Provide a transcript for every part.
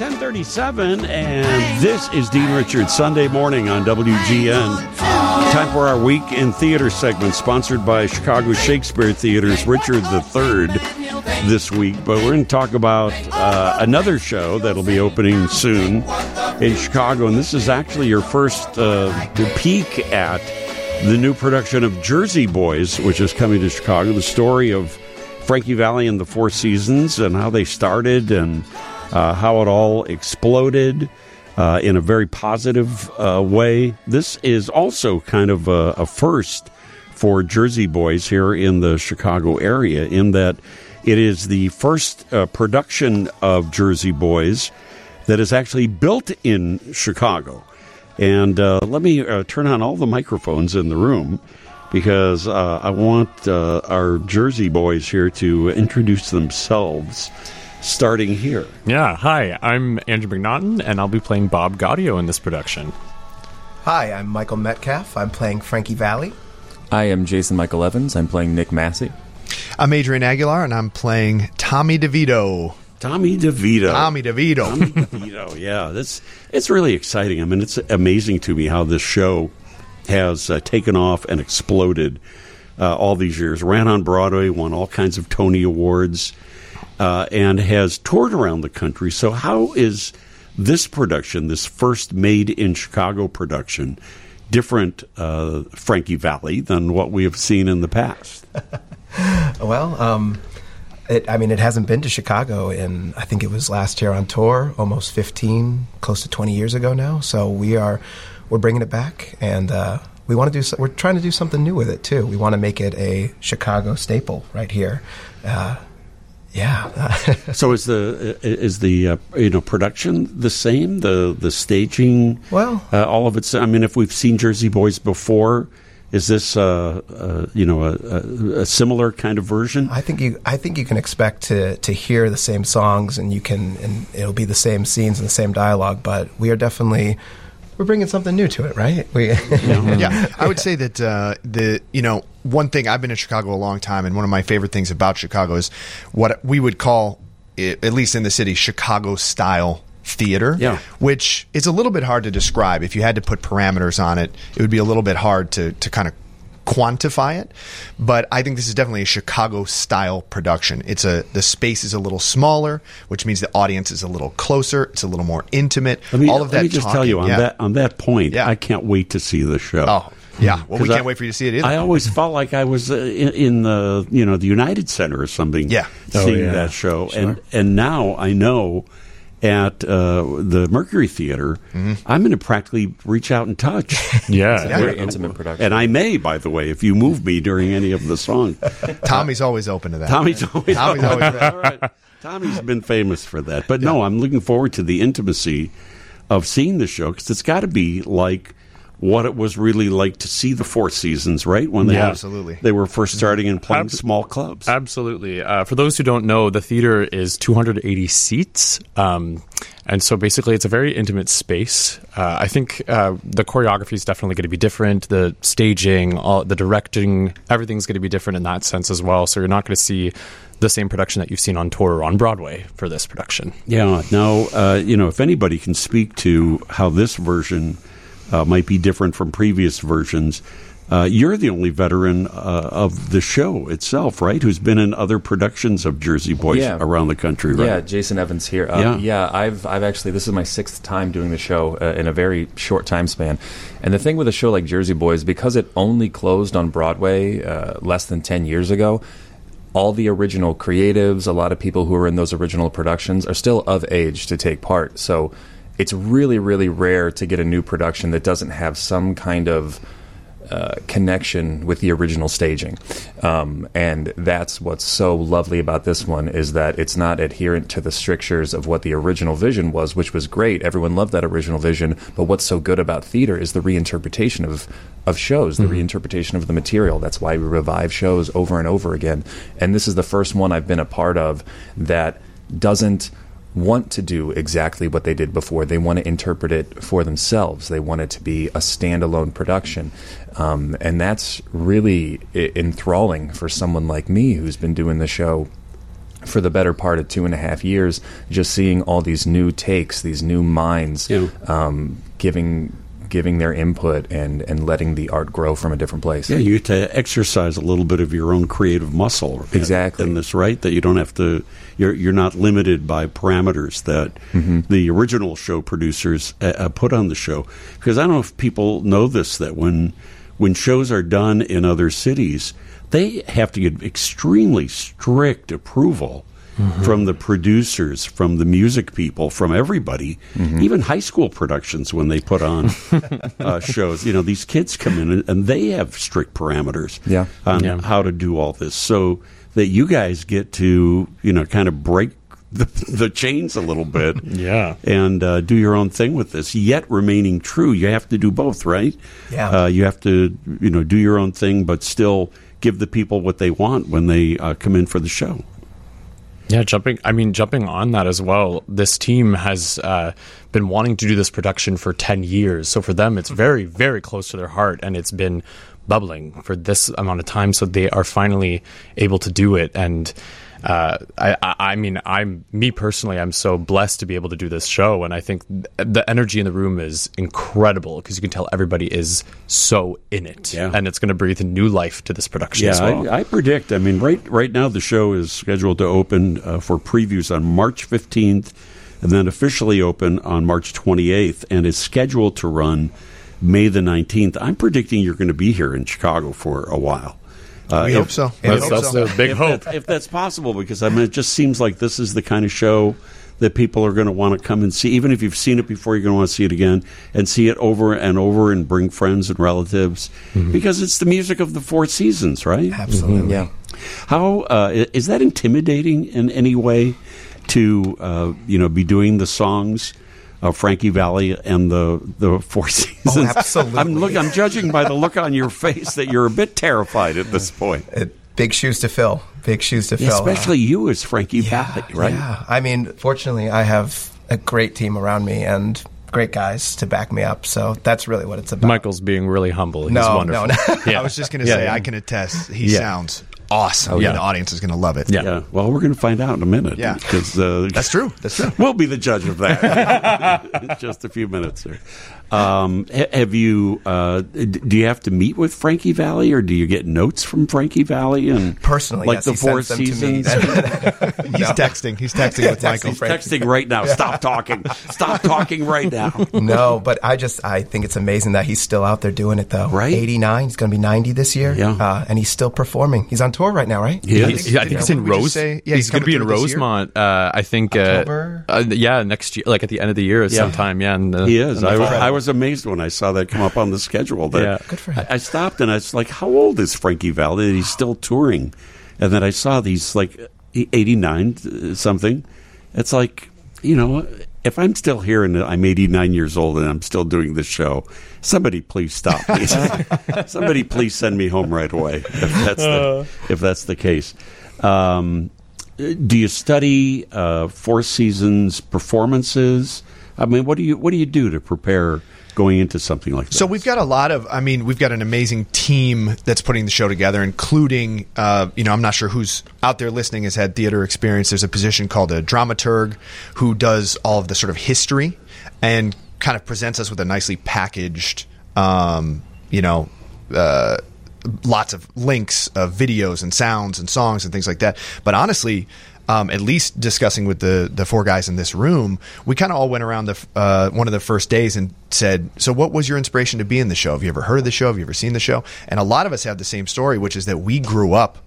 1037, and this is Dean Richards Sunday morning on WGN. Time for our Week in Theater segment, sponsored by Chicago Shakespeare Theater's Richard III this week. But we're going to talk about uh, another show that'll be opening soon in Chicago, and this is actually your first uh, peek at the new production of Jersey Boys, which is coming to Chicago. The story of Frankie Valli and the Four Seasons and how they started and uh, how it all exploded uh, in a very positive uh, way. This is also kind of a, a, first for Jersey Boys here in the Chicago area, in that it is the first uh, production of Jersey Boys that is actually built in Chicago. And uh, let me uh, turn on all the microphones in the room because I want our Jersey Boys here to introduce themselves starting here. Yeah, hi, I'm Andrew MacNaughton, and I'll be playing Bob Gaudio in this production. Hi, I'm Michael Metcalf. I'm playing Frankie Valli. I am Jason Michael Evans. I'm playing Nick Massi. I'm Adrian Aguilar, and I'm playing Tommy DeVito. Tommy DeVito. Tommy DeVito. Tommy DeVito. Yeah, that's it's really exciting. I mean, it's amazing to me how this show has uh, taken off and exploded uh, all these years. Ran on Broadway, won all kinds of Tony Awards uh, and has toured around the country. So, how is this production, this first made in Chicago production, different, uh, Frankie Valli, than what we have seen in the past? well, um, it, I mean, it hasn't been to Chicago in, I think it was last year on tour, almost 15, close to 20 years ago now. So we are, we're bringing it back and, uh, we want to do. We're trying to do something new with it too. We want to make it a Chicago staple right here. Uh, yeah. so is the is the uh, you know production the same? The the staging. Well, uh, all of it's. I mean, if we've seen Jersey Boys before, is this uh, uh you know a, a, a, similar kind of version? I think you I think you can expect to to hear the same songs and you can and it'll be the same scenes and the same dialogue. But we are definitely we're bringing something new to it, right? We yeah, I would say that uh, the you know one thing I've been in Chicago a long time, and one of my favorite things about Chicago is what we would call, at least in the city, Chicago style theater. Yeah. which is a little bit hard to describe. If you had to put parameters on it, it would be a little bit hard to to kind of quantify it, but I think this is definitely a Chicago style production. It's a the space is a little smaller, which means the audience is a little closer. It's a little more intimate. Me, All of that. Let me just talking, tell you on yeah. that on that point. Yeah. I can't wait to see the show. Oh. Yeah, well, we can't I, wait for you to see it either. I always felt like I was uh, in, in, the you know the United Center or something. Yeah, seeing oh, yeah. that show, sure. and and now I know at uh, the Mercury Theater, mm-hmm. I'm going to practically reach out and touch. yeah, yeah. very intimate production. And I may, by the way, if you move me during any of the songs. Tommy's always open to that. Tommy's always, Tommy's always All right. Tommy's been famous for that. But yeah. no, I'm looking forward to the intimacy of seeing the show because it's got to be like what it was really like to see the Four Seasons, right? When they yeah, absolutely they were first starting and playing Ab- small clubs. Absolutely. Uh, for those who don't know, the theater is 280 seats, um, and so basically it's a very intimate space. Uh, I think uh, the choreography is definitely going to be different. The staging, all, the directing, everything's going to be different in that sense as well. So you're not going to see the same production that you've seen on tour or on Broadway for this production. Yeah. Now, uh, you know, if anybody can speak to how this version uh, might be different from previous versions. Uh, you're the only veteran uh, of the show itself, right? Who's been in other productions of Jersey Boys yeah. around the country, right? Yeah, Jason Evans here. Uh, yeah. yeah, I've I've actually this is my sixth time doing the show uh, in a very short time span. And the thing with a show like Jersey Boys, because it only closed on Broadway uh, less than ten years ago, all the original creatives, a lot of people who were in those original productions, are still of age to take part. So it's really, really rare to get a new production that doesn't have some kind of uh, connection with the original staging, um, and that's what's so lovely about this one is that it's not adherent to the strictures of what the original vision was, which was great. Everyone loved that original vision, but what's so good about theater is the reinterpretation of of shows, the mm-hmm. reinterpretation of the material. That's why we revive shows over and over again, and this is the first one I've been a part of that doesn't want to do exactly what they did before. They want to interpret it for themselves. They want it to be a standalone production. Um, and that's really enthralling for someone like me who's been doing the show for the better part of two and a half years, just seeing all these new takes, these new minds, Yeah. um, giving giving their input and and letting the art grow from a different place. Yeah, you get to exercise a little bit of your own creative muscle. Exactly. In this, right? That you don't have to. You're you're not limited by parameters that Mm-hmm. the original show producers uh, uh, put on the show. Because I don't know if people know this that when when shows are done in other cities, they have to get extremely strict approval. From the producers, from the music people, from everybody, even high school productions when they put on uh, shows. You know, these kids come in and, and they have strict parameters Yeah. on Yeah. how to do all this, so that you guys get to you know kind of break the, the chains a little bit. Yeah. and uh, do your own thing with this, yet remaining true. You have to do both, right? Yeah. Uh, you have to you know do your own thing, but still give the people what they want when they uh, come in for the show. Yeah, jumping. I mean, jumping on that as well. This team has uh, been wanting to do this production for ten years, so for them, it's very, very close to their heart, and it's been bubbling for this amount of time. So they are finally able to do it, and uh, I, I, mean, I'm me personally, I'm so blessed to be able to do this show, and I think th- the energy in the room is incredible because you can tell everybody is so in it, Yeah. and it's going to breathe new life to this production Yeah, as well. I, I predict. I mean, right right now the show is scheduled to open uh, for previews on March fifteenth, and then officially open on March twenty eighth, and is scheduled to run May the nineteenth. I'm predicting you're going to be here in Chicago for a while. Uh, we if- hope so. We that's hope that's so. the big if, hope. that- if that's possible, because I mean, it just seems like this is the kind of show that people are going to want to come and see. Even if you've seen it before, you're going to want to see it again and see it over and over and bring friends and relatives because it's the music of the four seasons, right? Absolutely. Yeah. How uh, is that intimidating in any way to uh, you know be doing the songs? Of Frankie Valli and the the Four Seasons. Oh, absolutely. I'm look. I'm judging by the look on your face that you're a bit terrified at this point. It, big shoes to fill. Big shoes to Yeah, fill. Uh, especially you as Frankie yeah, Valli, right? Yeah. I mean, fortunately, I have a great team around me and great guys to back me up. So that's really what it's about. Michael's being really humble. He's no, wonderful. no, no. Yeah. I was just going to Yeah, say, yeah. I can attest. He Yeah. sounds awesome. yeah. The audience is going to love it. Yeah. Yeah. Well, we're going to find out in a minute. Yeah. Because uh, That's true. That's true. We'll be the judge of that. in Just a few minutes here. Um, have you? Uh, do you have to meet with Frankie Valli, or do you get notes from Frankie Valli and Personally, like yes, the he four sends them to me. seasons? He's texting. He's texting with Michael. Texting Frank. Texting right now. Stop talking. Stop talking right now. no, but I just I think it's amazing that he's still out there doing it though. Right. 89. He's going to be 90 this year. Yeah. Uh, and he's still performing. He's on tour right now, right? He He- is. I think Yeah, it's in what did we just Rose. say? Yeah, he's, he's going to be in coming through this year? Rosemont. Uh, I think. Uh, October? uh, yeah, next year, like at the end of the year, sometime. Yeah, in the, He is. in I. I was amazed when I saw that come up on the schedule. That Yeah. Good for him. I, I stopped and I was like, "How old is Frankie Valli? That he's still touring?" And then I saw these like eighty nine uh, something. It's like you know, if I'm still here and I'm eighty nine years old and I'm still doing this show, somebody please stop me. somebody please send me home right away if that's the, if that's the case. Um, do you study uh, Four Seasons performances? I mean, what do you what do you do to prepare going into something like that? So we've got a lot of. I mean, we've got an amazing team that's putting the show together, including. Uh, you know, I'm not sure who's out there listening has had theater experience. There's a position called a dramaturg who does all of the sort of history and kind of presents us with a nicely packaged. Um, you know. Uh, lots of links of videos and sounds and songs and things like that. But honestly, um, at least discussing with the the four guys in this room, we kind of all went around the uh, one of the first days and said, "So, what was your inspiration to be in the show? Have you ever heard of the show? Have you ever seen the show?" And a lot of us have the same story, which is that we grew up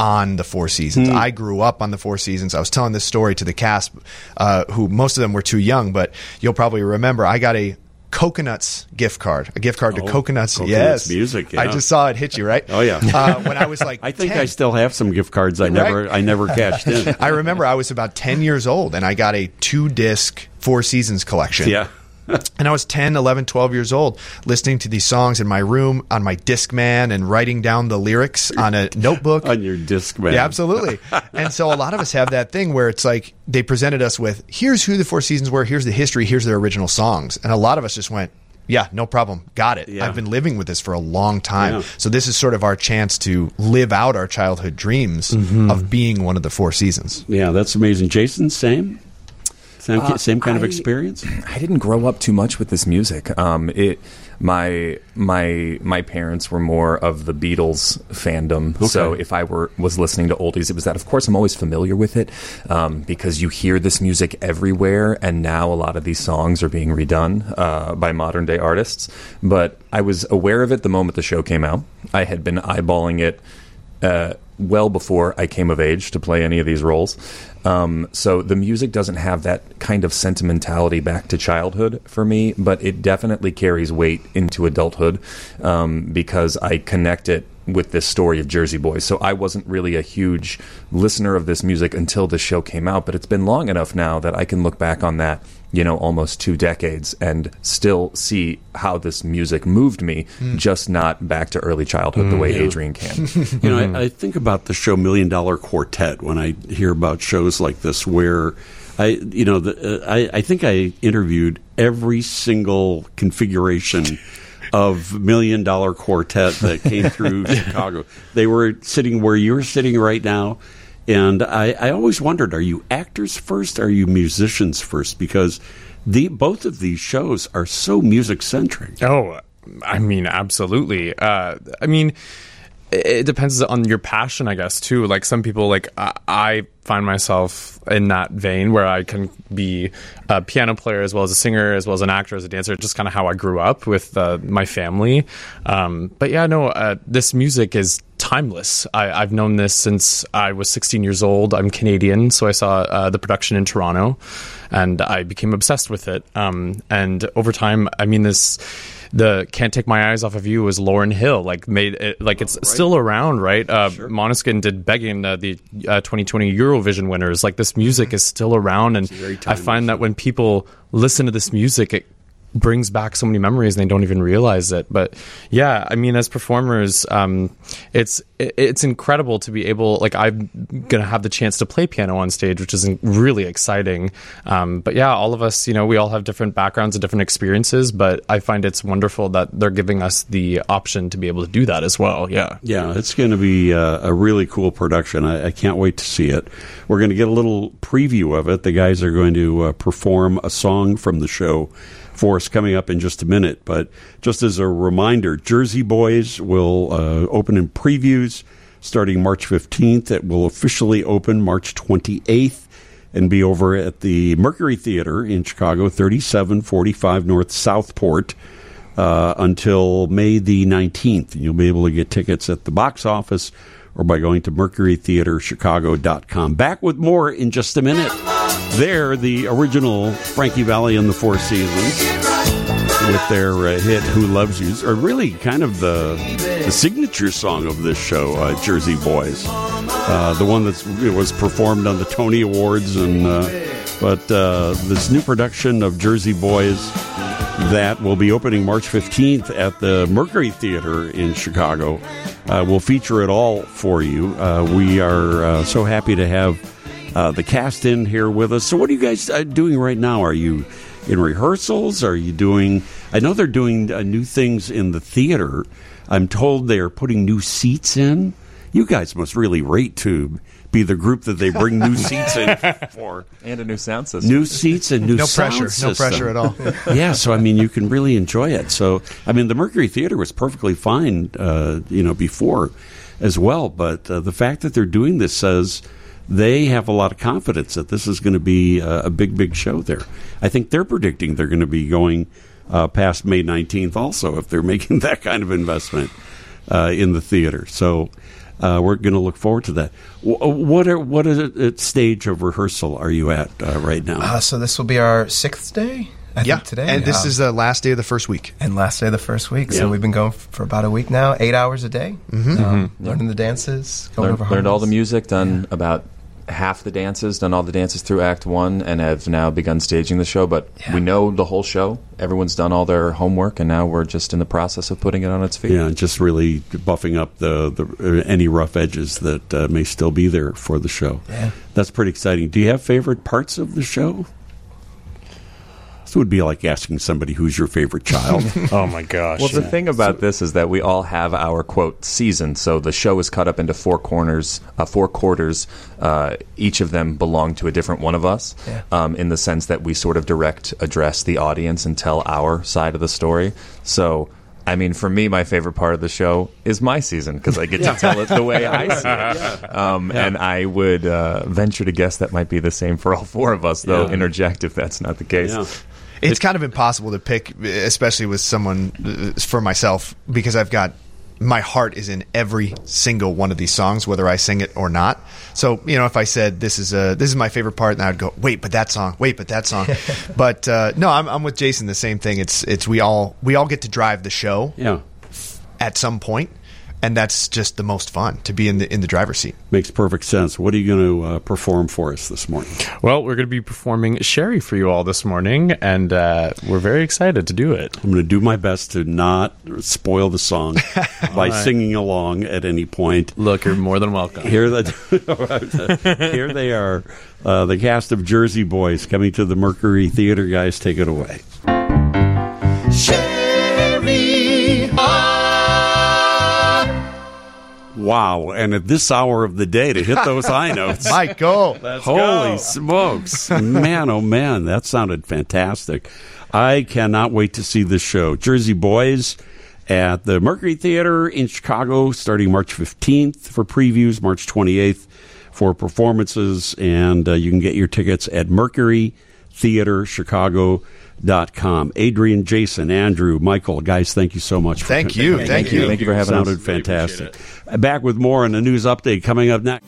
on the Four Seasons. I grew up on the Four Seasons. I was telling this story to the cast, uh, who most of them were too young, but you'll probably remember. I got a Coconuts gift card, a gift card to Oh, Coconuts. Coconuts yes, music, I just saw it hit you right. Oh, yeah. Uh, when I was like, I think 10. I still have some gift cards I never I never cashed in. I remember I was about 10 years old and I got a two disc Four Seasons collection. yeah. And I was 10, 11, 12 years old listening to these songs in my room on my Discman and writing down the lyrics on a notebook. On your disc man. Yeah, absolutely. and so a lot of us have that thing where it's like they presented us with here's who the Four Seasons were, here's the history, here's their original songs. And a lot of us just went, Yeah, no problem. Got it. Yeah. I've been living with this for a long time. Yeah. So this is sort of our chance to live out our childhood dreams mm-hmm. of being one of the four seasons. Yeah, that's amazing. Jason, same? Same, Uh, same kind of experience? I didn't grow up too much with this music. Um, it my my my parents were more of the Beatles fandom. So if I were was listening to oldies, it was that. Of course, I'm always familiar with it um, because you hear this music everywhere, and now a lot of these songs are being redone uh, by modern day artists. But I was aware of it the moment the show came out. I had been eyeballing it uh, well before I came of age to play any of these roles. Um, so the music doesn't have that kind of sentimentality back to childhood for me, but it definitely carries weight into adulthood um, because I connect it with this story of Jersey Boys. So I wasn't really a huge listener of this music until the show came out, but it's been long enough now that I can look back on that you know, almost two decades and still see how this music moved me, just not back to early childhood the way Adrian can. You know, I, I think about the show Million Dollar Quartet when I hear about shows like this, where I, you know, the, uh, I, I think I interviewed every single configuration of Million Dollar Quartet that came through Chicago. They were sitting where you're sitting right now. And I, I always wondered: Are you actors first? Are you musicians first? Because the both of these shows are so music centric. Oh, I mean, absolutely. Uh, I mean, it depends on your passion, I guess, too. Like some people, like I, I find myself in that vein where I can be a piano player as well as a singer, as well as an actor, as a dancer. Just kind of how I grew up with uh, my family. Um, but yeah, no, uh, this music is timeless. I, I've known this since I was 16 years old. I'm Canadian, so I saw uh, the production in Toronto, and I became obsessed with it. Um, and over time, I mean, this the "Can't Take My Eyes Off of You" was Lauryn Hill, like made it like it's still around, right? Uh, Måneskin did "Begging," uh, the uh, 2020 Eurovision winners. Like this music is still around, and I find that when people listen to this music, it brings back so many memories and they don't even realize it. But yeah i mean as performers um, it's it- it's incredible to be able like i'm gonna have the chance to play piano on stage which is really exciting um, but yeah all of us you know we all have different backgrounds and different experiences but i find it's wonderful that they're giving us the option to be able to do that as well yeah Yeah, it's going to be uh, a really cool production. I, I can't wait to see it. We're going to get a little preview of it. The guys are going to uh, perform a song from the show for us coming up in just a minute. But just as a reminder, Jersey Boys will uh, open in previews starting March 15th. It will officially open March 28th and be over at the Mercury Theater in Chicago, 3745 North Southport uh, until May the 19th. You'll be able to get tickets at the box office or by going to mercurytheaterchicago.com. Back with more in just a minute. There, the original Frankie Valli and the Four Seasons with their uh, hit "Who Loves You" are really kind of the the signature song of this show, uh, Jersey Boys. Uh, the one that was performed on the Tony Awards, and uh, but uh, this new production of Jersey Boys that will be opening March 15th at the Mercury Theater in Chicago. Uh, will feature it all for you. We are so happy to have the cast in here with us. So, what are you guys doing right now? Are you in rehearsals? Are you doing? I know they're doing uh, new things in the theater. I'm told they are putting new seats in. You guys must really rate to be the group that they bring new seats in for. And a new sound system. New seats and new sound No sound pressure. No pressure at all. yeah, so I mean, you can really enjoy it. So, I mean, the Mercury Theater was perfectly fine, uh, you know, before as well. But uh, the fact that they're doing this says they have a lot of confidence that this is going to be a, a big, big show there. I think they're predicting they're going to be going uh, past May 19th also if they're making that kind of investment uh, in the theater. So. Uh, we're going to look forward to that. Wh- What are what are, uh, stage of rehearsal are you at uh, right now? Uh, so this will be our sixth day. I yeah. think today, And this Um, is the last day of the first week. and last day of the first week. Yeah. So we've been going f- for about a week now, eight hours a day, um, learning the dances, going Learned, over learned all the music, done about half the dances, done all the dances through Act One, and have now begun staging the show. But Yeah. we know the whole show. Everyone's done all their homework, and now we're just in the process of putting it on its feet. Yeah, just really buffing up the, the uh, any rough edges that uh, may still be there for the show. Yeah. That's pretty exciting. Do you have favorite parts of the show? It would be like asking somebody who's your favorite child. oh my gosh! Well, the thing about this is that we all have our quote season. So the show is cut up into four corners, uh, four quarters. Uh, each of them belong to a different one of us, Yeah. um, in the sense that we sort of direct address the audience and tell our side of the story. So. I mean, for me, my favorite part of the show is my season because I get to tell it the way I see it. Um, And I would uh, venture to guess that might be the same for all four of us, though. Yeah. Interject if that's not the case. It's kind of impossible to pick, especially with someone uh, for myself, because I've got my heart is in every single one of these songs, whether I sing it or not. So you know, if I said this is a this is my favorite part, then I'd go wait, but that song, wait, but that song. but uh, no, I'm, I'm with Jason. The same thing. It's it's we all we all get to drive the show yeah. at some point, and that's just the most fun to be in the in the driver's seat. Makes perfect sense. What are you going to uh, perform for us this morning? Well, we're going to be performing Sherry for you all this morning, and uh, we're very excited to do it. I'm going to do my best to not spoil the song by singing along at any point. Look, you're more than welcome. Here, the, here they are, uh, the cast of Jersey Boys coming to the Mercury Theater. Guys, take it away. Wow! And at this hour of the day to hit those high notes, Michael, Holy smokes. man, oh man, that sounded fantastic. I cannot wait to see this show. Jersey Boys at the Mercury Theater in Chicago starting March 15th for previews, March 28th for performances, and uh, you can get your tickets at mercurytheaterchicago.com. Adrian, Jason, Andrew, Michael, guys, thank you so much. For Thank you. Thank you. Thank you for having us. It sounded fantastic. Back with more on the news update coming up next.